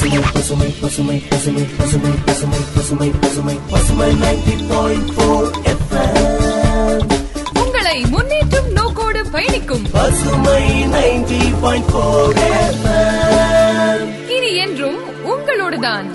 பசுமை பசுமை பசுமை பசுமை பசுமை பசுமை பசுமை பசுமை பசுமை நைன்டி பாயிண்ட் போர் உங்களை முன்னேற்றும் நோக்கோடு பயணிக்கும். பசுமை நைன்டி பாயிண்ட் போர் இனி என்றும் உங்களோடுதான்.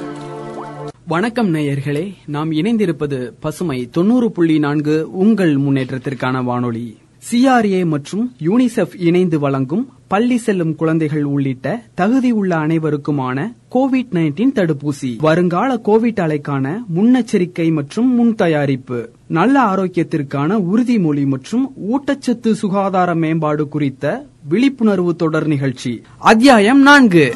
வணக்கம் நேயர்களே நாம் இணைந்திருப்பது பசுமை தொண்ணூறு புள்ளி நான்கு உங்கள் முன்னேற்றத்திற்கான வானொலி. சிஆர்ஏ மற்றும் யூனிசெஃப் இணைந்து வழங்கும் பள்ளி செல்லும் குழந்தைகள் உள்ளிட்ட தகுதி உள்ள அனைவருக்குமான கோவிட் நைன்டீன் தடுப்பூசி. வருங்கால கோவிட் அலைக்கான முன்னெச்சரிக்கை மற்றும் முன் தயாரிப்பு. நல்ல ஆரோக்கியத்திற்கான உறுதிமொழி மற்றும் ஊட்டச்சத்து சுகாதார மேம்பாடு குறித்த விழிப்புணர்வு தொடர் நிகழ்ச்சி. அத்தியாயம் நான்கு.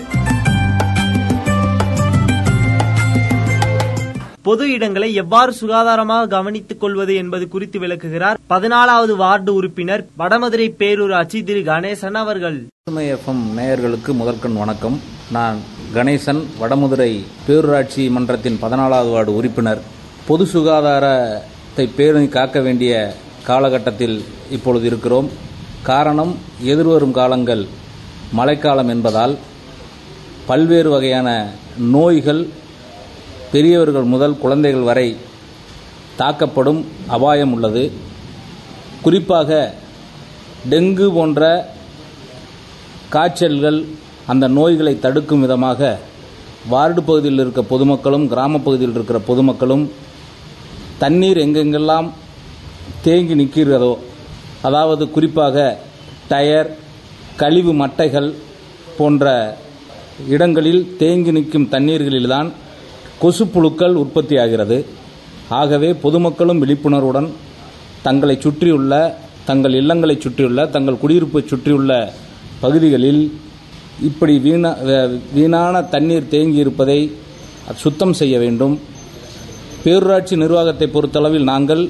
பொது இடங்களை எவ்வாறு சுகாதாரமாக கவனித்துக் கொள்வது என்பது குறித்து விளக்குகிறார் பதினாலாவது வார்டு உறுப்பினர் வடமதுரை பேரூராட்சி திரு கணேசன் அவர்கள். எஃப்எம் நேயர்களுக்கு முதற்கண் வணக்கம். நான் கணேசன் வடமதுரை பேரூராட்சி மன்றத்தின் பதினாலாவது வார்டு உறுப்பினர். பொது சுகாதாரத்தை பேரணி காக்க வேண்டிய காலகட்டத்தில் இப்பொழுது இருக்கிறோம். காரணம் எதிர்வரும் காலங்கள் மழைக்காலம் என்பதால் பல்வேறு வகையான நோய்கள் பெரியவர்கள் முதல் குழந்தைகள் வரை தாக்கப்படும் அபாயம் உள்ளது. குறிப்பாக டெங்கு போன்ற காய்ச்சல்கள் அந்த நோய்களை தடுக்கும் விதமாக வார்டு பகுதியில் இருக்க பொதுமக்களும் கிராம பகுதியில் இருக்கிற பொதுமக்களும் தண்ணீர் எங்கெங்கெல்லாம் தேங்கி நிற்கிறதோ அதாவது குறிப்பாக டயர் கழிவு மட்டைகள் போன்ற இடங்களில் தேங்கி நிற்கும் தண்ணீர்களில்தான் கொசுப்புழுக்கள் உற்பத்தியாகிறது. ஆகவே பொதுமக்களும் விழிப்புணர்வுடன் தங்களை சுற்றியுள்ள தங்கள் இல்லங்களை சுற்றியுள்ள தங்கள் குடியிருப்பை சுற்றியுள்ள பகுதிகளில் இப்படி வீணா வீணான தண்ணீர் தேங்கி இருப்பதை சுத்தம் செய்ய வேண்டும். பேரூராட்சி நிர்வாகத்தை பொறுத்தளவில் நாங்கள்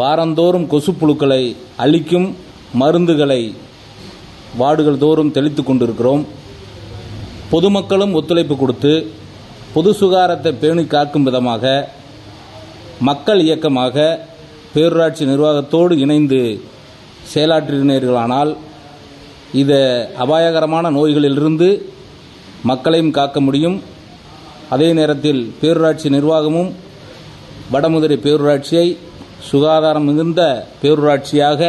வாரந்தோறும் கொசுப்புழுக்களை அழிக்கும் மருந்துகளை வார்டுகள் தோறும் தெளித்து கொண்டிருக்கிறோம். பொதுமக்களும் ஒத்துழைப்பு கொடுத்து பொது சுகாரத்தை பேணி காக்கும் விதமாக மக்கள் இயக்கமாக பேரூராட்சி நிர்வாகத்தோடு இணைந்து செயலாற்றினீர்களானால் இது அபாயகரமான நோய்களிலிருந்து மக்களையும் காக்க முடியும். அதே நேரத்தில் பேரூராட்சி நிர்வாகமும் வடமுதிரை பேரூராட்சியை சுகாதாரம் மிகுந்த பேரூராட்சியாக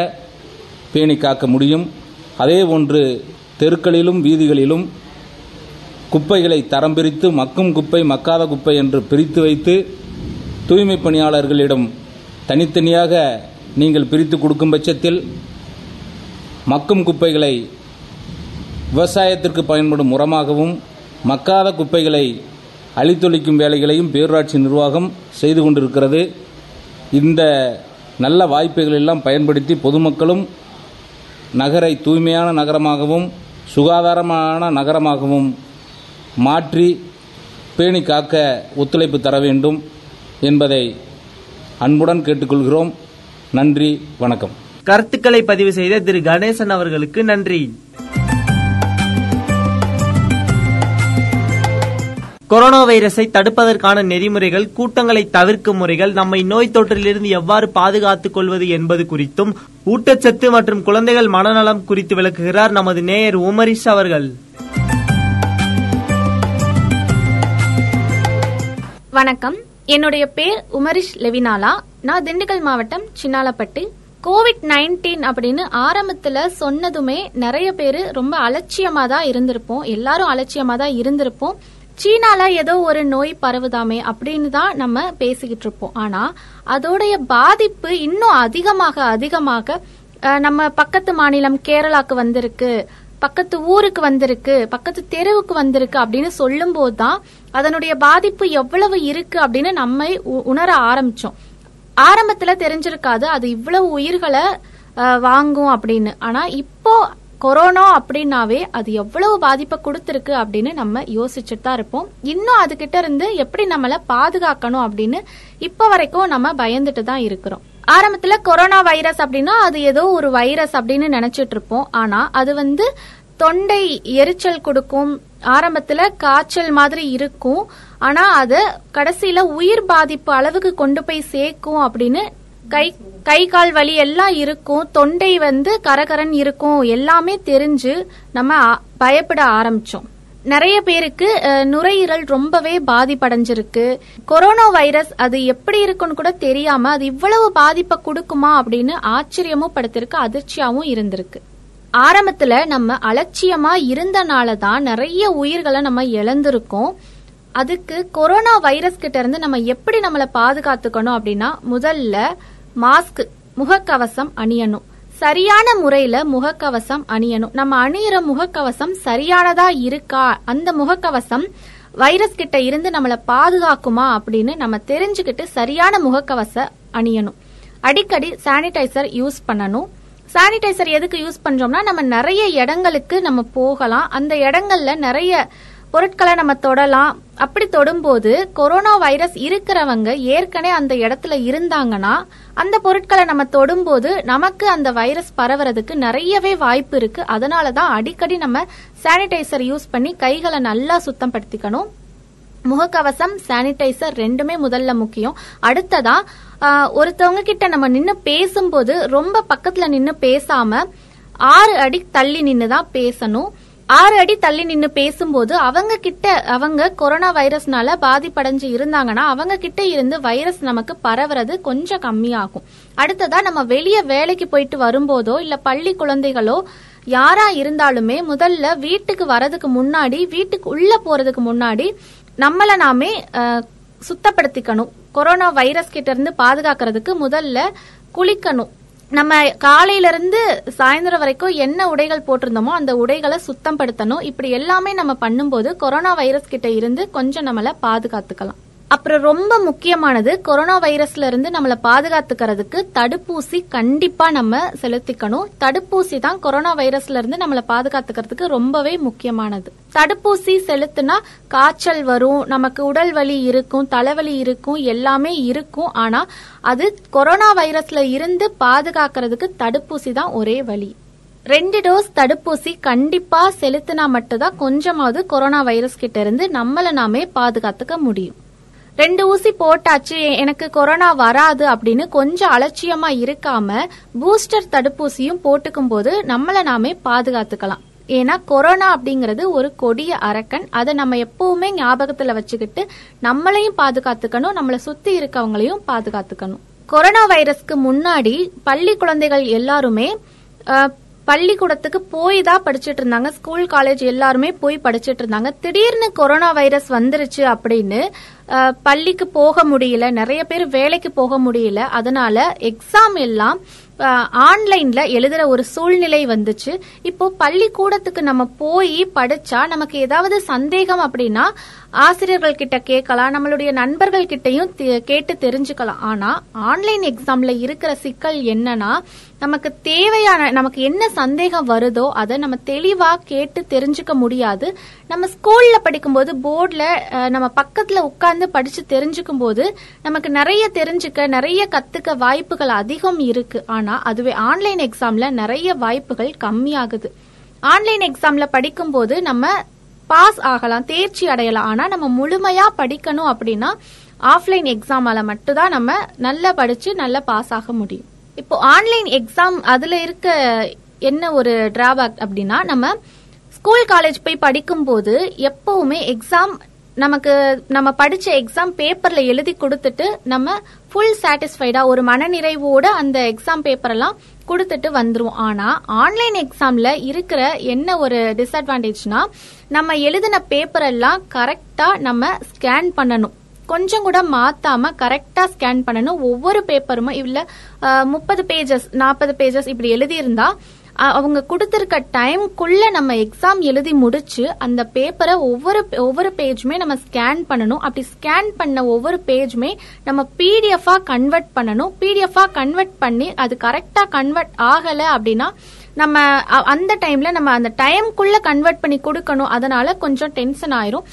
பேணி காக்க முடியும். அதே போன்று தெருக்களிலும் வீதிகளிலும் குப்பைகளை தரம் பிரித்து மக்கும் குப்பை மக்காத குப்பை என்று பிரித்து வைத்து தூய்மை பணியாளர்களிடம் தனித்தனியாக நீங்கள் பிரித்து கொடுக்கும் பட்சத்தில் மக்கும் குப்பைகளை விவசாயத்திற்கு பயன்படும் உரமாகவும் மக்காத குப்பைகளை அழித்தொழிக்கும் வேலைகளையும் பேரூராட்சி நிர்வாகம் செய்து கொண்டிருக்கிறது. இந்த நல்ல வாய்ப்புகள் எல்லாம் பயன்படுத்தி பொதுமக்களும் நகரை தூய்மையான நகரமாகவும் சுகாதாரமான நகரமாகவும் மாற்றி பேணி காக்க ஒத்துழைப்பு தர வேண்டும் என்பதை அன்புடன் கேட்டுக்கொள்கிறோம். நன்றி வணக்கம். கருத்துக்களை பதிவு செய்த திரு கணேசன் அவர்களுக்கு நன்றி. கொரோனா வைரஸை தடுப்பதற்கான நெறிமுறைகள் கூட்டங்களை தவிர்க்கும் முறைகள் நம்மை நோய் தொற்றிலிருந்து எவ்வாறு பாதுகாத்துக் கொள்வது என்பது குறித்தும் ஊட்டச்சத்து மற்றும் குழந்தைகள் மனநலம் குறித்து விளக்குகிறார் நமது நேயர் உமரிஷ் அவர்கள். வணக்கம். என்னுடைய பேர் உமரிஷ் லெவினாலா. நான் திண்டுக்கல் மாவட்டம் சின்னாலப்பட்டு. கோவிட் நைன்டீன் அப்படின்னு ஆரம்பத்துல சொன்னதுமே நிறைய பேர் ரொம்ப அலட்சியமா தான் இருந்திருப்போம். எல்லாரும் அலட்சியமா தான் இருந்திருப்போம். சீனால ஏதோ ஒரு நோய் பரவுதாமே அப்படின்னு தான் நம்ம பேசிக்கிட்டு இருப்போம். ஆனா அதோடைய பாதிப்பு இன்னும் அதிகமாக அதிகமாக நம்ம பக்கத்து மாநிலம் கேரளாக்கு வந்திருக்கு. பக்கத்து ஊருக்கு வந்திருக்கு பக்கத்து தெருவுக்கு வந்திருக்கு அப்படின்னு சொல்லும் போதுதான் அதனுடைய பாதிப்பு எவ்வளவு இருக்கு அப்படின்னு நம்மை உ- உணர ஆரம்பிச்சோம். ஆரம்பத்துல தெரிஞ்சிருக்காது அது இவ்வளவு உயிர்களை வாங்கும் அப்படின்னு. ஆனா இப்போ கொரோனா அப்படின்னாவே அது எவ்வளவு பாதிப்பை கொடுத்துருக்கு அப்படின்னு நம்ம யோசிச்சுட்டு தான் இருப்போம். இன்னும் அதுகிட்ட இருந்து எப்படி நம்மள பாதுகாக்கணும் அப்படின்னு இப்ப வரைக்கும் நம்ம பயந்துட்டு தான் இருக்கிறோம். ஆரம்பத்துல கொரோனா வைரஸ் அப்படின்னா அது ஏதோ ஒரு வைரஸ் அப்படின்னு நினைச்சிட்டு இருப்போம். ஆனா அது வந்து தொண்டை எரிச்சல் கொடுக்கும். ஆரம்பத்துல காய்ச்சல் மாதிரி இருக்கும். ஆனா அது கடைசியில உயிர் பாதிப்பு அளவுக்கு கொண்டு போய் சேர்க்கும் அப்படின்னு கை கை கால் வலி எல்லாம் இருக்கும் தொண்டை வந்து கரகரன் இருக்கும் எல்லாமே தெரிஞ்சு நம்ம பயப்பட ஆரம்பிச்சோம். நிறைய பேருக்கு நுரையீரல் ரொம்பவே பாதிப்படைஞ்சிருக்கு. கொரோனா வைரஸ் அது எப்படி இருக்குன்னு கூட தெரியாம அது இவ்வளவு பாதிப்பை கொடுக்குமா அப்படின்னு ஆச்சரியமும் படுத்திருக்கு அதிர்ச்சியாவும் இருந்திருக்கு. ஆரம்பத்துல நம்ம அலட்சியமா இருந்தனால தான் நிறைய உயிர்களை நம்ம இழந்திருக்கோம். அதுக்கு கொரோனா வைரஸ் கிட்ட இருந்து நம்ம எப்படி நம்மளை பாதுகாத்துக்கணும் அப்படின்னா முதல்ல மாஸ்க் முகக்கவசம் அணியணும். சரியான முறையில முகக்கவசம் அணியணும். நம்ம அணியிற முகக்கவசம் சரியானதா இருக்கா? அந்த முகக்கவசம் வைரஸ் கிட்ட இருந்து நம்மளை பாதுகாக்குமா அப்படின்னு நம்ம தெரிஞ்சுக்கிட்டு சரியான முகக்கவச அணியணும். அடிக்கடி சானிடைசர் யூஸ் பண்ணணும். சானிடைசர் எதுக்கு யூஸ் பண்றோம்னா நம்ம நிறைய இடங்களுக்கு நம்ம போகலாம். அந்த இடங்கள்ல நிறைய பொருட்களை நம்ம தொடலாம். அப்படி தொடும்போது கொரோனா வைரஸ் இருக்கிறவங்க ஏற்கனவே அந்த இடத்துல இருந்தாங்கன்னா அந்த பொருட்களை நம்ம தொடும்போது நமக்கு அந்த வைரஸ் பரவறதுக்கு நிறையவே வாய்ப்பு இருக்கு. அதனால தான் அடிக்கடி நம்ம சானிடைசர் யூஸ் பண்ணி கைகளை நல்லா சுத்தம் படுத்திக்கணும் முகக்கவசம் சானிடைசர் ரெண்டுமே முதல்ல முக்கியம். அடுத்ததா ஒருத்தவங்க கிட்ட நம்ம நின்று பேசும்போது ரொம்ப பக்கத்துல நின்று பேசாம ஆறு அடி தள்ளி நின்று தான் பேசணும். ஆறு அடி தள்ளி நின்னு பேசும்போது அவங்க கிட்ட அவங்க கொரோனா வைரஸ்னால பாதிப்படைஞ்சு இருந்தாங்கன்னா அவங்க கிட்ட இருந்து வைரஸ் நமக்கு பரவுறது கொஞ்சம் கம்மியாகும். அடுத்ததா நம்ம வெளியே வேலைக்கு போயிட்டு வரும்போதோ இல்ல பள்ளி குழந்தைகளோ யாரா இருந்தாலுமே முதல்ல வீட்டுக்கு வரதுக்கு முன்னாடி வீட்டுக்கு உள்ள போறதுக்கு முன்னாடி நம்மள நாமே சுத்தப்படுத்திக்கணும். கொரோனா வைரஸ் கிட்ட இருந்து பாதுகாக்கிறதுக்கு முதல்ல குளிக்கணும். நம்ம காலையில இருந்து சாயந்தரம் வரைக்கும் என்ன உடைகள் போட்டிருந்தோமோ அந்த உடைகளை சுத்தம் படுத்தணும். இப்படி எல்லாமே நம்ம பண்ணும்போது கொரோனா வைரஸ் கிட்ட இருந்து கொஞ்சம் நம்மள பாதுகாத்துக்கலாம். அப்புறம் ரொம்ப முக்கியமானது கொரோனா வைரஸ்ல இருந்து நம்மளை பாதுகாத்துக்கிறதுக்கு தடுப்பூசி கண்டிப்பா நம்ம செலுத்திக்கணும். தடுப்பூசி தான் கொரோனா வைரஸ்ல இருந்து நம்மளை பாதுகாத்துக்கிறதுக்கு ரொம்பவே முக்கியமானது. தடுப்பூசி செலுத்தினா காய்ச்சல் வரும் நமக்கு உடல் வலி இருக்கும் தலைவலி இருக்கும் எல்லாமே இருக்கும். ஆனா அது கொரோனா வைரஸ்ல இருந்து பாதுகாக்கிறதுக்கு தடுப்பூசி தான் ஒரே வழி ரெண்டு டோஸ் தடுப்பூசி கண்டிப்பா செலுத்தினா மட்டும்தான் கொஞ்சமாவது கொரோனா வைரஸ் கிட்ட இருந்து நம்மள நாமே பாதுகாத்துக்க முடியும். ரெண்டு ஊசி போட்டாச்சு எனக்கு கொரோனா வராது அப்படின்னு கொஞ்சம் அலட்சியமா இருக்காம பூஸ்டர் தடுப்பூசியும் போட்டுக்கும் போது நம்மள நாமே பாதுகாத்துக்கலாம். ஏன்னா கொரோனா அப்படிங்கிறது ஒரு கொடிய அரக்கன். அதை நம்ம எப்பவுமே ஞாபகத்துல வச்சுக்கிட்டு நம்மளையும் பாதுகாத்துக்கணும் நம்மளை சுத்தி இருக்கவங்களையும் பாதுகாத்துக்கணும். கொரோனா வைரஸ்க்கு முன்னாடி பள்ளி குழந்தைகள் எல்லாருமே பள்ளிக்கூடத்துக்கு போய் தான் படிச்சுட்டு இருந்தாங்க. ஸ்கூல் காலேஜ் எல்லாருமே போய் படிச்சுட்டு இருந்தாங்க. திடீர்னு கொரோனா வைரஸ் வந்துருச்சு அப்படின்னு பள்ளிக்கு போக முடியல. நிறைய பேர் வேலைக்கு போக முடியல. அதனால எக்ஸாம் எல்லாம் ஆன்லைன்ல எழுதுற ஒரு சூழ்நிலை வந்துச்சு. இப்போ பள்ளிக்கூடத்துக்கு நம்ம போய் படிச்சா நமக்கு ஏதாவது சந்தேகம் அப்படின்னா ஆசிரியர்கள் கிட்ட கேட்கலாம் நம்மளுடைய நண்பர்கள் கிட்டையும் கேட்டு தெரிஞ்சுக்கலாம். ஆனா ஆன்லைன் எக்ஸாம்ல இருக்கிற சிக்கல் என்னன்னா நமக்கு தேவையான நமக்கு என்ன சந்தேகம் வருதோ அதை நம்ம தெளிவா கேட்டு தெரிஞ்சுக்க முடியாது. நம்ம ஸ்கூல்ல படிக்கும்போது போர்டில் நம்ம பக்கத்துல உட்கார்ந்து படிச்சு தெரிஞ்சுக்கும் போது நமக்கு நிறைய தெரிஞ்சுக்க நிறைய கத்துக்க வாய்ப்புகள் அதிகம் இருக்கு. ஆனா அதுவே ஆன்லைன் எக்ஸாம்ல நிறைய வாய்ப்புகள் கம்மியாகுது. ஆன்லைன் எக்ஸாம்ல படிக்கும்போது நம்ம பாஸ் ஆகலாம் தேர்ச்சி அடையலாம். ஆனா நம்ம முழுமையா படிக்கணும் அப்படின்னா ஆஃப்லைன் எக்ஸாமால மட்டும்தான் நம்ம நல்லா படிச்சு நல்லா பாஸ் ஆக முடியும். இப்போ ஆன்லைன் எக்ஸாம் அதுல இருக்க என்ன ஒரு டிராபேக் அப்படின்னா நம்ம ஸ்கூல் காலேஜ் போய் படிக்கும்போது எப்பவுமே எக்ஸாம் நமக்கு நம்ம படிச்ச எக்ஸாம் பேப்பர்ல எழுதி கொடுத்துட்டு நம்ம ஃபுல் சாட்டிஸ்ஃபைடா ஒரு மனநிறைவோட அந்த எக்ஸாம் பேப்பர் எல்லாம் கொடுத்துட்டு வந்துருவோம். ஆனா ஆன்லைன் எக்ஸாம்ல இருக்கிற என்ன ஒரு டிஸ்அட்வான்டேஜ்னா நம்ம எழுதின பேப்பர் எல்லாம் கரெக்டா நம்ம ஸ்கேன் பண்ணணும். கொஞ்சம் கூட மாத்தாம கரெக்டா ஸ்கேன் பண்ணணும். ஒவ்வொரு பேப்பருமே இல்ல முப்பது பேஜஸ் நாற்பது பேஜஸ் இப்படி எழுதியிருந்தா அவங்க கொடுத்திருக்க டைம்குள்ள நம்ம எக்ஸாம் எழுதி முடிச்சு அந்த பேப்பரை ஒவ்வொரு ஒவ்வொரு பேஜுமே நம்ம ஸ்கேன் பண்ணணும். அப்படி ஸ்கேன் பண்ண ஒவ்வொரு பேஜுமே நம்ம பிடிஎஃபா கன்வெர்ட் பண்ணணும். பிடிஎஃபா கன்வெர்ட் பண்ணி அது கரெக்டா கன்வெர்ட் ஆகல அப்படின்னா நம்ம அ- அந்த டைம்ல நம்ம அந்த டைம்குள்ள கன்வெர்ட் பண்ணி கொடுக்கணும். அதனால கொஞ்சம் டென்ஷன் ஆயிரும்.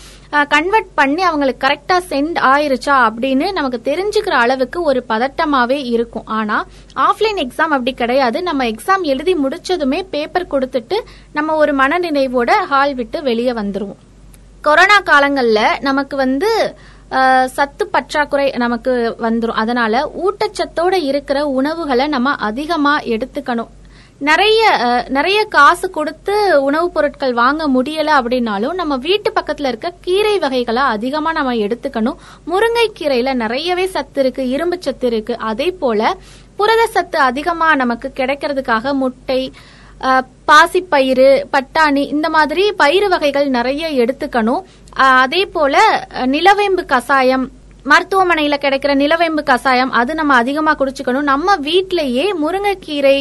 கன்வெர்ட் பண்ணி அவங்களுக்கு கரெக்டா சென்ட் ஆயிருச்சா அப்படின்னு நமக்கு தெரிஞ்சுக்கிற அளவுக்கு ஒரு பதட்டமாவே இருக்கும். ஆனா ஆஃப்லைன் எக்ஸாம் அப்படி கிடையாது. நம்ம எக்ஸாம் எழுதி முடிச்சதுமே பேப்பர் கொடுத்துட்டு நம்ம ஒரு மனநினைவோட ஹால் விட்டு வெளியே வந்துருவோம். கொரோனா காலங்கள்ல நமக்கு வந்து சத்து பற்றாக்குறை நமக்கு வந்துடும் அதனால ஊட்டச்சத்தோட இருக்கிற உணவுகளை நம்ம அதிகமா எடுத்துக்கணும். நிறைய நிறைய காசு கொடுத்து உணவுப் பொருட்கள் வாங்க முடியல அப்படின்னாலும் நம்ம வீட்டு பக்கத்துல இருக்க கீரை வகைகளை அதிகமா நம்ம எடுத்துக்கணும். முருங்கை கீரையில நிறையவே சத்து இருக்கு இரும்பு சத்து இருக்கு. அதே போல புரத சத்து அதிகமா நமக்கு கிடைக்கிறதுக்காக முட்டை பாசிப்பயிறு பட்டாணி இந்த மாதிரி பயிறு வகைகள் நிறைய எடுத்துக்கணும். அதே போல நிலவேம்பு கசாயம் மருத்துவமனையில கிடைக்கிற நிலவேம்பு கசாயம் அது நம்ம அதிகமா குடிச்சுக்கணும். நம்ம வீட்டிலேயே முருங்கைக்கீரை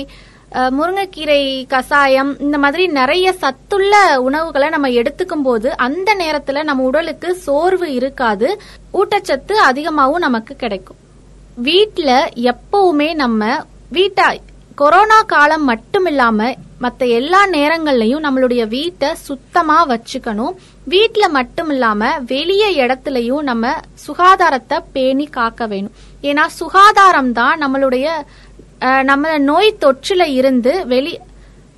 முருங்கைக்கீரை கசாயம் இந்த மாதிரி நிறைய சத்துள்ள உணவுகளை நம்ம எடுத்துக்கும் போது அந்த நேரத்துல நம்ம உடலுக்கு சோர்வு இருக்காது. ஊட்டச்சத்து அதிகமாகவும் நமக்கு கிடைக்கும். வீட்டில் எப்பவுமே நம்ம வீட்டை கொரோனா காலம் மட்டும் இல்லாம மற்ற எல்லா நேரங்கள்லயும் நம்மளுடைய வீட்டை சுத்தமா வச்சுக்கணும். வீட்டுல மட்டும் இல்லாம வெளிய இடத்துலயும் நம்ம சுகாதாரத்தை பேணி காக்க வேணும். ஏன்னா சுகாதாரம் தான் நம்மளுடைய நம்ம நோய் தொற்றுல இருந்து வெளி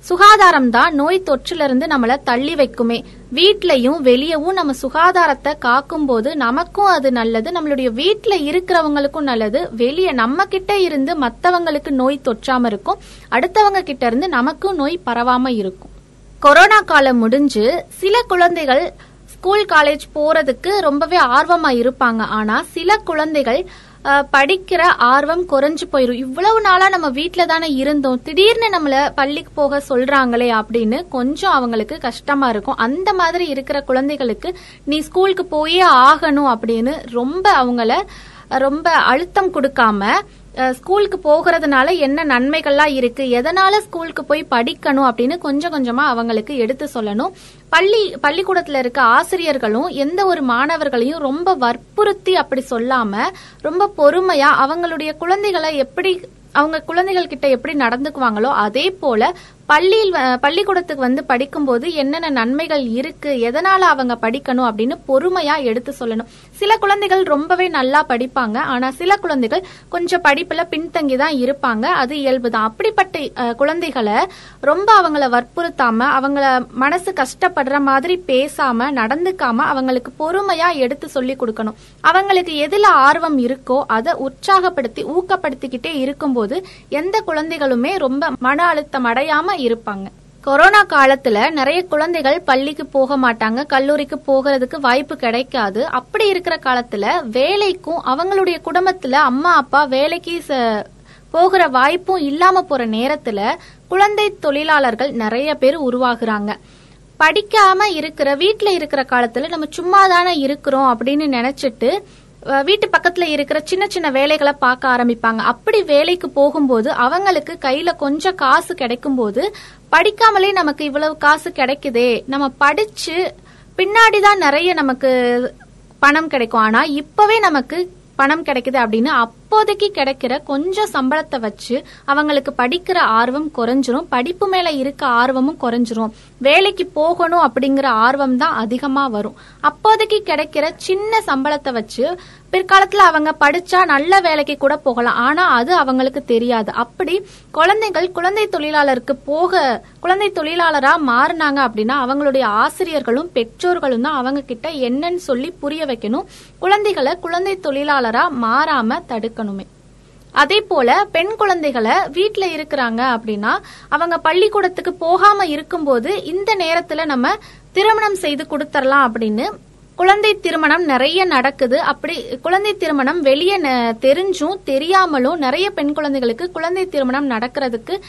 சுகாதாரம் தான் நோய் தொற்றிலிருந்து இருந்து நம்மள தள்ளி வைக்குமே. வீட்லயும் வெளியவும் நம்ம சுகாதாரத்தை காக்கும் போது நமக்கும் அது நல்லது நம்மளுடைய வீட்ல இருக்கிறவங்களுக்கும் நல்லது. வெளிய நம்ம கிட்ட இருந்து மத்தவங்களுக்கு நோய் தொற்றாம இருக்கும். அடுத்தவங்க கிட்ட இருந்து நமக்கும் நோய் பரவாம இருக்கும். கொரோனா காலம் முடிஞ்சு சில குழந்தைகள் ஸ்கூல் காலேஜ் போறதுக்கு ரொம்பவே ஆர்வமா இருப்பாங்க. ஆனா சில குழந்தைகள் படிக்கிற ஆர்வம் குறைஞ்சு போயிடும் இவ்வளவு நாளா நம்ம வீட்ல தானே இருந்தோம். திடீர்னு நம்மள பள்ளிக்கு போக சொல்றாங்களே அப்படின்னு கொஞ்சம் அவங்களுக்கு கஷ்டமா இருக்கும். அந்த மாதிரி இருக்கிற குழந்தைகளுக்கு நீ ஸ்கூலுக்கு போயே ஆகணும் அப்படின்னு ரொம்ப அவங்கள ரொம்ப அழுத்தம் கொடுக்காம ஸ்கூலுக்கு போகிறதுனால என்ன நன்மைகள்லாம் இருக்கு எதனால ஸ்கூலுக்கு போய் படிக்கணும் அப்படின்னு கொஞ்சம் கொஞ்சமா அவங்களுக்கு எடுத்து சொல்லணும். பள்ளி பள்ளிக்கூடத்துல இருக்க ஆசிரியர்களும் எந்த ஒரு மாணவர்களையும் ரொம்ப வற்புறுத்தி அப்படி சொல்லாம ரொம்ப பொறுமையா அவங்களுடைய குழந்தைகளை எப்படி அவங்க குழந்தைகள் கிட்ட எப்படி நடந்துக்குவாங்களோ அதே போல பள்ளியில் வ- பள்ளிக்கூடத்துக்கு வந்து படிக்கும்போது என்னென்ன நன்மைகள் இருக்கு எதனால அவங்க படிக்கணும் அப்படின்னு பொறுமையா எடுத்து சொல்லணும். சில குழந்தைகள் ரொம்பவே நல்லா படிப்பாங்க. ஆனா சில குழந்தைகள் கொஞ்சம் படிப்புல பின்தங்கி தான் இருப்பாங்க. அது இயல்புதான் அப்படிப்பட்ட குழந்தைகளை ரொம்ப அவங்கள வற்புறுத்தாம அவங்கள மனசு கஷ்டப்படுற மாதிரி பேசாம நடந்துக்காம அவங்களுக்கு பொறுமையா எடுத்து சொல்லி கொடுக்கணும். அவங்களுக்கு எதுல ஆர்வம் இருக்கோ அதை உற்சாகப்படுத்தி ஊக்கப்படுத்திக்கிட்டே இருக்கும்போது எந்த குழந்தைகளுமே ரொம்ப மன அழுத்தம் அடையாம இருப்பாங்க. கொரோனா காலத்துல நிறைய குழந்தைகள் பள்ளிக்கு போக மாட்டாங்க கல்லூரிக்கு போகிறதுக்கு வாய்ப்பு கிடைக்காது. அப்படி இருக்கிற காலத்துல வேலைக்கும் அவங்களுடைய குடும்பத்துல அம்மா அப்பா வேலைக்கு ச- போகிற வாய்ப்பும் இல்லாம போற நேரத்துல குழந்தை தொழிலாளர்கள் நிறைய பேர் உருவாகுறாங்க. படிக்காம இருக்கிற வீட்டுல இருக்கிற காலத்துல நம்ம சும்மா தானே இருக்கிறோம் அப்படின்னு நினைச்சிட்டு வீட்டு பக்கத்துல இருக்கிற சின்ன சின்ன வேலைகளை பார்க்க ஆரம்பிப்பாங்க. அப்படி வேலைக்கு போகும்போது அவங்களுக்கு கையில கொஞ்சம் காசு கிடைக்கும் போது படிக்காமலே நமக்கு இவ்வளவு காசு கிடைக்குதே. நம்ம படிச்சு பின்னாடிதான் நிறைய நமக்கு பணம் கிடைக்கும். ஆனா இப்பவே நமக்கு பணம் கிடைக்குது அப்படின்னு அப்போதைக்கு கிடைக்கிற கொஞ்சம் சம்பளத்தை வச்சு அவங்களுக்கு படிக்கிற ஆர்வம் குறைஞ்சிரும். படிப்பு மேல இருக்க ஆர்வமும் குறைஞ்சிரும். வேலைக்கு போகணும் அப்படிங்கிற ஆர்வம் தான் அதிகமா வரும். அப்போதைக்கு கிடைக்கிற சின்ன சம்பளத்தை வச்சு பிற்காலத்துல அவங்க படிச்சா நல்ல வேலைக்கு கூட போகலாம். ஆனா அது அவங்களுக்கு தெரியாது. அப்படி குழந்தைகள் குழந்தை தொழிலாளருக்கு போக குழந்தை தொழிலாளரா மாறினாங்க அப்படின்னா அவங்களுடைய ஆசிரியர்களும் பெற்றோர்களும் தான் அவங்க கிட்ட என்னன்னு சொல்லி புரிய வைக்கணும். குழந்தைகளை குழந்தை தொழிலாளரா மாறாம தடுக்கணும். அதே போல பெண் குழந்தைகளை வீட்டில் இருக்கிறாங்க அப்படின்னா அவங்க பள்ளிக்கூடத்துக்கு போகாம இருக்கும்போது இந்த நேரத்துல நம்ம திருமணம் செய்து கொடுத்துடலாம் அப்படின்னு குழந்தை திருமணம் நிறைய நடக்குது. அப்படி குழந்தை திருமணம் வெளியே ந- தெரிஞ்சும் தெரியாமலும் நிறைய பெண் குழந்தைகளுக்கு குழந்தை திருமணம் நடக்கிறதுக்கு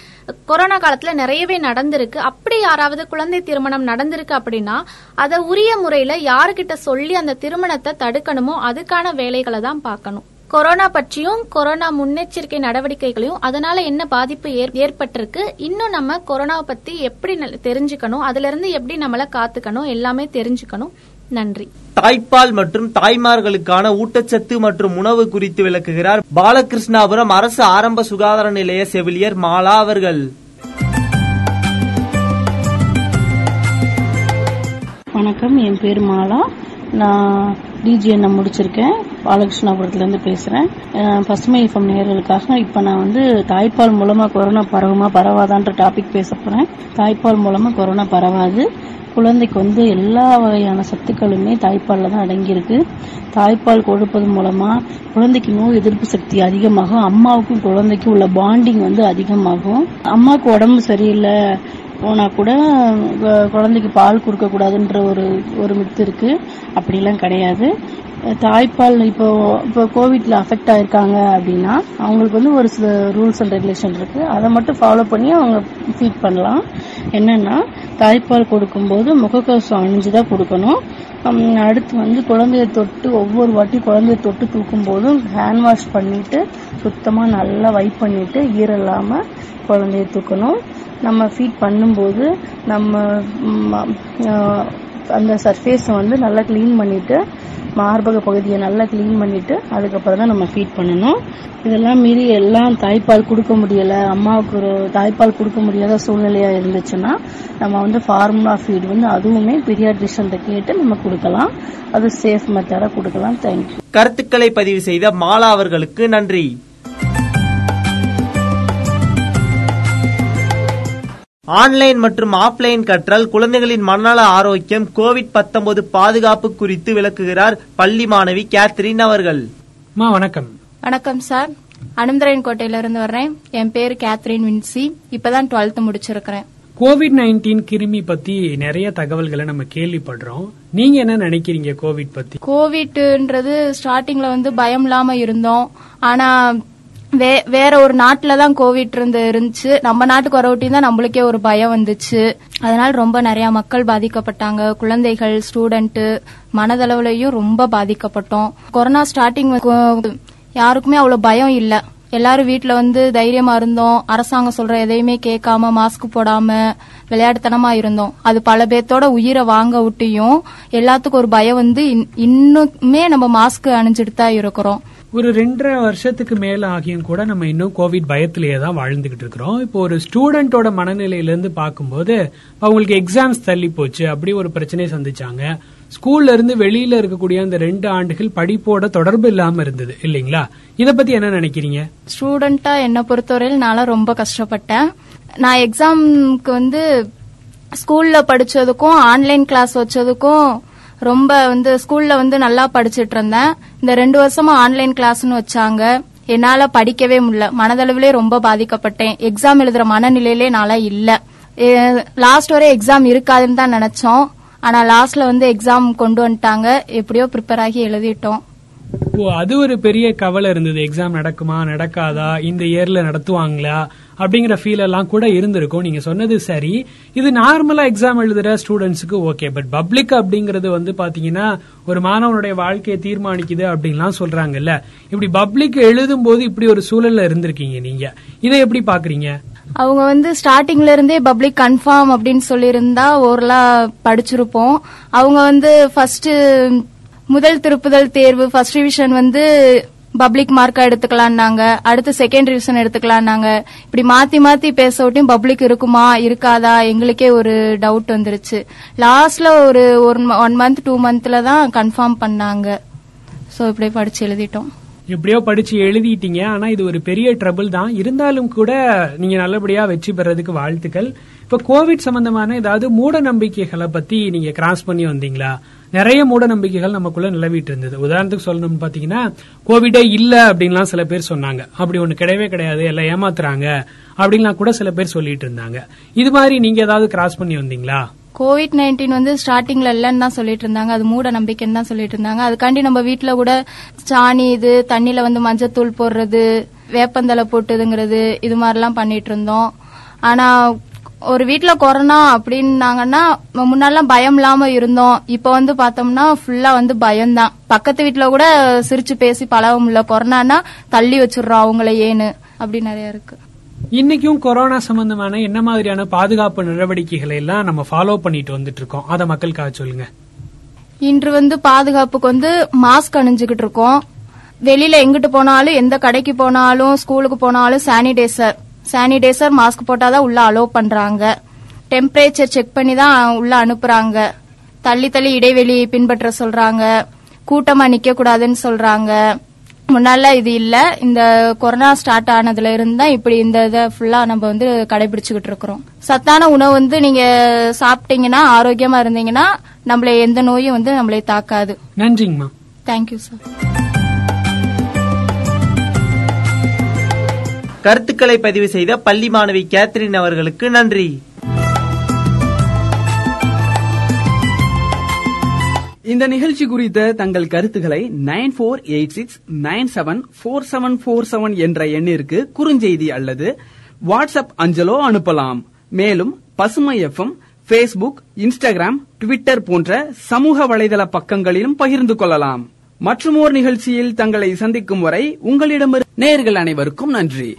கொரோனா காலத்துல நிறையவே நடந்திருக்கு. அப்படி யாராவது குழந்தை திருமணம் நடந்திருக்கு அப்படின்னா அதை உரிய முறையில யாருக்கிட்ட சொல்லி அந்த திருமணத்தை தடுக்கணுமோ அதுக்கான வேலைகளை தான் பார்க்கணும். கொரோனா பற்றியும் கொரோனா முன்னெச்சரிக்கை நடவடிக்கைகளையும் அதனால என்ன பாதிப்பு ஏற்- ஏற்பட்டிருக்கு இன்னும் நம்ம கொரோனாவை பத்தி எப்படி தெரிஞ்சுக்கணும் அதுல இருந்து எப்படி நம்மள காத்துக்கணும் எல்லாமே தெரிஞ்சுக்கணும். நன்றி. தாய்ப்பால் மற்றும் தாய்மார்களுக்கான ஊட்டச்சத்து மற்றும் உணவு குறித்து விளக்குகிறார் பாலகிருஷ்ணாபுரம் அரசு ஆரம்ப சுகாதார நிலைய செவிலியர் மாலா அவர்கள். வணக்கம் என் பேர் மாலா. நான் டிஜிஎன்எம் முடிச்சிருக்கேன். பாலகிருஷ்ணாபுரத்துலேருந்து பேசுகிறேன் பசுமை எஃப்எம் நேர்களுக்காக இப்போ நான் வந்து தாய்ப்பால் மூலமாக கொரோனா பரவுமா பரவாதான்ற டாபிக் பேச போகிறேன் தாய்ப்பால் மூலமாக கொரோனா பரவாது. குழந்தைக்கு வந்து எல்லா வகையான சத்துக்களுமே தாய்ப்பாலில் தான் அடங்கியிருக்கு. தாய்ப்பால் கொடுப்பது மூலமாக குழந்தைக்கு நோய் எதிர்ப்பு சக்தி அதிகமாகும். அம்மாவுக்கும் குழந்தைக்கும் உள்ள பாண்டிங் வந்து அதிகமாகும். அம்மாவுக்கு உடம்பு சரியில்லை. போனா கூட குழந்தைக்கு பால் கொடுக்க கூடாதுன்ற ஒரு ஒரு மித்து இருக்கு. அப்படிலாம் கிடையாது. தாய்ப்பால் இப்போ இப்போ கோவிட்ல அஃபெக்ட் ஆயிருக்காங்க அப்படின்னா அவங்களுக்கு வந்து ஒரு சில ரூல்ஸ் அண்ட் ரெகுலேஷன் இருக்கு. அதை மட்டும் ஃபாலோ பண்ணி அவங்க ஃபீட் பண்ணலாம். என்னன்னா தாய்ப்பால் கொடுக்கும்போது முகக்கவசம் அணிஞ்சு தான் கொடுக்கணும் அடுத்து வந்து குழந்தைய தொட்டு ஒவ்வொரு வாட்டி குழந்தைய தொட்டு தூக்கும் போதும் ஹேண்ட் வாஷ் பண்ணிட்டு சுத்தமா நல்லா வைப் பண்ணிட்டு ஈரல்லாமல் குழந்தைய தூக்கணும். நம்ம ஃபீட் பண்ணும்போது நம்ம அந்த சர்ஃபேஸை வந்து நல்லா க்ளீன் பண்ணிவிட்டு மார்பக பகுதியை நல்லா க்ளீன் பண்ணிவிட்டு அதுக்கப்புறம் தான் நம்ம ஃபீட் பண்ணணும். இதெல்லாம் மீறி எல்லாம் தாய்ப்பால் கொடுக்க முடியல. அம்மாவுக்கு ஒரு தாய்ப்பால் கொடுக்க முடியாத சூழ்நிலையாக இருந்துச்சுன்னா நம்ம வந்து ஃபார்முலா ஃபீட் வந்து அதுவுமே பீரியாட்ரிஷன் கேட்டு நம்ம கொடுக்கலாம். அது சேஃப் மெத்தடாக கொடுக்கலாம். தேங்க்யூ கருத்துக்களை பதிவு செய்த மாலா அவர்களுக்கு நன்றி. ஆன்லைன் மற்றும் ஆஃப்லைன் கற்றல் குழந்தைகளின் மனநல ஆரோக்கியம் கோவிட் 19 பாதுகாப்பு குறித்து விளக்குகிறார் பள்ளி மாணவி கேத்ரின் அவர்கள். அம்மா வணக்கம். வணக்கம் சார். அனந்தராயன் கோட்டையில இருந்து வர்றேன். என் பேரு கேத்ரின் வின்சி. இப்பதான் டுவெல்த் முடிச்சிருக்கிறேன். கோவிட் நைன்டீன் கிருமி பத்தி நிறைய தகவல்களை நம்ம கேள்விப்படுறோம். நீங்க என்ன நினைக்கிறீங்க கோவிட் பத்தி? கோவிட்ன்றது ஸ்டார்டிங்ல வந்து பயம் இல்லாம இருந்தோம். ஆனா வே- வேற ஒரு நாட்டில் தான் கோவிட் இருந்து இருந்துச்சு. நம்ம நாட்டுக்கு வரவட்டி தான் நம்மளுக்கே ஒரு பயம் வந்துச்சு. அதனால ரொம்ப நிறைய மக்கள் பாதிக்கப்பட்டாங்க. குழந்தைகள் ஸ்டூடெண்ட் மனதளவுலயும் ரொம்ப பாதிக்கப்பட்டோம். கொரோனா ஸ்டார்டிங் யாருக்குமே அவ்வளவு பயம் இல்ல. எல்லாரும் வீட்டுல வந்து தைரியமா இருந்தோம். அரசாங்கம் சொல்ற எதையுமே கேட்காம மாஸ்க் போடாம விளையாட்டுத்தனமா இருந்தோம். அது பல பேர்த்தோட உயிரை வாங்க விட்டியும் எல்லாத்துக்கும் ஒரு பயம் வந்து இன்- இன்னுமே நம்ம மாஸ்க் அணிஞ்சிட்டு தான் இருக்கிறோம். ஒரு ரெண்டரை வருஷத்துக்கு மேல ஆகியும் கூட நம்ம இன்னும் கோவிட் பயத்திலேயே தான் வாழ்ந்துகிட்டு இருக்கிறோம். இப்போ ஒரு ஸ்டூடெண்டோட மனநிலையிலேருந்து பார்க்கும்போது அவங்களுக்கு எக்ஸாம்ஸ் தள்ளி போச்சு அப்படி ஒரு பிரச்சனையை சந்திச்சாங்க. ஸ்கூல்ல இருந்து வெளியில இருக்கக்கூடிய அந்த ரெண்டு ஆண்டுகள் படிப்போட தொடர்பு இல்லாம இருந்தது இல்லைங்களா? இத பத்தி என்ன நினைக்கிறீங்க? ஸ்டூடெண்டா என்ன பொறுத்தவரையில் நான் ரொம்ப கஷ்டப்பட்டேன். நான் எக்ஸாம்க்கு வந்து ஸ்கூல்ல படிச்சதுக்கும் ஆன்லைன் கிளாஸ் வச்சதுக்கும் ரொம்ப வந்து ஸ்கூல்ல வந்து நல்லா படிச்சிட்டு இருந்தேன் இந்த ரெண்டு வருஷமா ஆன்லைன் கிளாஸ்னு வச்சாங்க. என்னால படிக்கவே முடியல. மனதளவிலே ரொம்ப பாதிக்கப்பட்டேன். எக்ஸாம் எழுதுற மனநிலையிலே நாளா இல்ல. லாஸ்ட் வரை எக்ஸாம் இருக்காதுன்னு தான் நினைச்சோம். ஆனா லாஸ்ட்ல வந்து எக்ஸாம் கொண்டு வந்துட்டாங்க. எப்படியோ ப்ரிப்பேர் ஆகி எழுதிட்டோம். ஓ அது ஒரு பெரிய கவலை இருந்தது. எக்ஸாம் நடக்குமா நடக்காதா? இந்த இயர்ல நடத்துவாங்களா? அப்படிங்கிற ஃபீல் எல்லாம் கூட இருந்திருக்கும். நீங்க சொன்னது சரி. இது நார்மலா எக்ஸாம் எழுதுற ஸ்டூடெண்ட்ஸுக்கு ஓகே பட் பப்ளிக் அப்படிங்கறது வந்து பாத்தீங்கன்னா ஒரு மாணவனுடைய வாழ்க்கையை தீர்மானிக்குது அப்படின்லாம் சொல்றாங்கல்ல. இப்படி பப்ளிக் எழுதும் போது இப்படி ஒரு சூழல்ல இருந்திருக்கீங்க நீங்க. இதை எப்படி பாக்குறீங்க? அவங்க வந்து ஸ்டார்டிங்ல இருந்தே பப்ளிக் கன்ஃபார்ம் அப்படின்னு சொல்லியிருந்தா ஓரலா படிச்சிருப்போம். அவங்க வந்து ஃபர்ஸ்ட் முதல் திருப்புதல் தேர்வு ஃபர்ஸ்ட் ரிவிஷன் வந்து பப்ளிக் மார்க்கா எடுத்துக்கலான்னாங்க அடுத்து செகண்ட் ரிவிஷன் எடுத்துக்கலான்னாங்க இப்படி மாத்தி மாத்தி பேச விட்டும் பப்ளிக் இருக்குமா இருக்காதா எங்களுக்கே ஒரு டவுட் வந்துருச்சு. லாஸ்ட்ல ஒரு ஒன் மந்த் டூ மந்த்ல தான் கன்ஃபார்ம் பண்ணாங்க. சோ இப்படியே படிச்சு எழுதிட்டோம். எப்படியோ படிச்சு எழுதிட்டீங்க ஆனா இது ஒரு பெரிய ட்ரபிள் தான். இருந்தாலும் கூட நீங்க நல்லபடியா வெற்றி பெறதுக்கு வாழ்த்துக்கள். இப்ப கோவிட் சம்பந்தமான ஏதாவது மூட நம்பிக்கைகளை பத்தி நீங்க கிராஸ் பண்ணி வந்தீங்களா? நிறைய மூட நம்பிக்கைகள் நமக்குள்ள நிலவிட்டு இருந்தது உதாரணத்துக்கு சொல்லணும்னு பாத்தீங்கன்னா கோவிடே இல்ல அப்படின்லாம் சில பேர் சொன்னாங்க. அப்படி ஒண்ணு கிடையவே கிடையாது எல்லாம் ஏமாத்துறாங்க அப்படின்லாம் கூட சில பேர் சொல்லிட்டு இருந்தாங்க. இது மாதிரி நீங்க ஏதாவது கிராஸ் பண்ணி வந்தீங்களா? கோவிட் நைன்டீன் வந்து ஸ்டார்டிங்ல இல்லைன்னு தான் சொல்லிட்டு இருந்தாங்க. அது மூட நம்பிக்கைன்னு தான் சொல்லிட்டு இருந்தாங்க. அதுக்காண்டி நம்ம வீட்டுல கூட சாணி இது தண்ணியில வந்து மஞ்சத்தூள் போடுறது வேப்பந்தலை போட்டுதுங்கிறது இது மாதிரிலாம் பண்ணிட்டு இருந்தோம். ஆனா ஒரு வீட்ல கொரோனா அப்படின்னாங்கன்னா முன்னாலாம் பயம் இல்லாம இருந்தோம். இப்ப வந்து பார்த்தோம்னா ஃபுல்லா வந்து பயம்தான். பக்கத்து வீட்ல கூட சிரிச்சு பேசி பழக முடியல கொரோனானா தள்ளி வச்சிடுறோம் அவங்கள ஏன்னு அப்படி நிறைய இருக்கு. இன்னைக்கும் கொரோனா சம்பந்தமான என்ன மாதிரியான பாதுகாப்பு நடவடிக்கைகளை எல்லாம் நம்ம ஃபாலோ பண்ணிட்டு வந்துட்டு இருக்கோம். அதை மக்களுக்காக சொல்லுங்க. இன்று வந்து பாதுகாப்புக்கு வந்து மாஸ்க் அணிஞ்சுகிட்டு இருக்கோம். வெளியில எங்கிட்டு போனாலும் எந்த கடைக்கு போனாலும் ஸ்கூலுக்கு போனாலும் சானிடைசர் சானிடைசர் மாஸ்க் போட்டாதான் உள்ள அலோவ் பண்றாங்க. டெம்பரேச்சர் செக் பண்ணி தான் உள்ள அனுப்புறாங்க. தள்ளி தள்ளி இடைவெளி பின்பற்ற சொல்றாங்க. கூட்டமா நிக்க கூடாதுன்னு சொல்றாங்க. முன்னால இது இல்ல. இந்த கொரோனா ஸ்டார்ட் ஆனதுல இருந்து தான் இப்படி இந்த இதை ஃபுல்லா நம்ம வந்து கடைபிடிச்சுக்கிட்டு இருக்கிறோம். சத்தான உணவு வந்து நீங்க சாப்பிட்டீங்கன்னா ஆரோக்கியமா இருந்தீங்கன்னா நம்மள எந்த நோயும் வந்து நம்மளை தாக்காது. நன்றிங்கம்மா. தேங்க்யூ சார் கருத்துக்களை பதிவு செய்த பள்ளி மாணவி கேத்ரின் அவர்களுக்கு நன்றி. இந்த நிகழ்ச்சி குறித்த தங்கள் கருத்துக்களை nine four eight six nine seven four seven four seven என்ற எண்ணிற்கு குறுஞ்செய்தி அல்லது வாட்ஸ்அப் அஞ்சலோ அனுப்பலாம். மேலும் பசுமை எஃப்எம் ஃபேஸ்புக் இன்ஸ்டாகிராம் ட்விட்டர் போன்ற சமூக வலைதள பக்கங்களிலும் பகிர்ந்து கொள்ளலாம். மற்றுமோர் நிகழ்ச்சியில் தங்களை சந்திக்கும் வரை உங்களிடமிருந்து நேர்கள் அனைவருக்கும் நன்றி.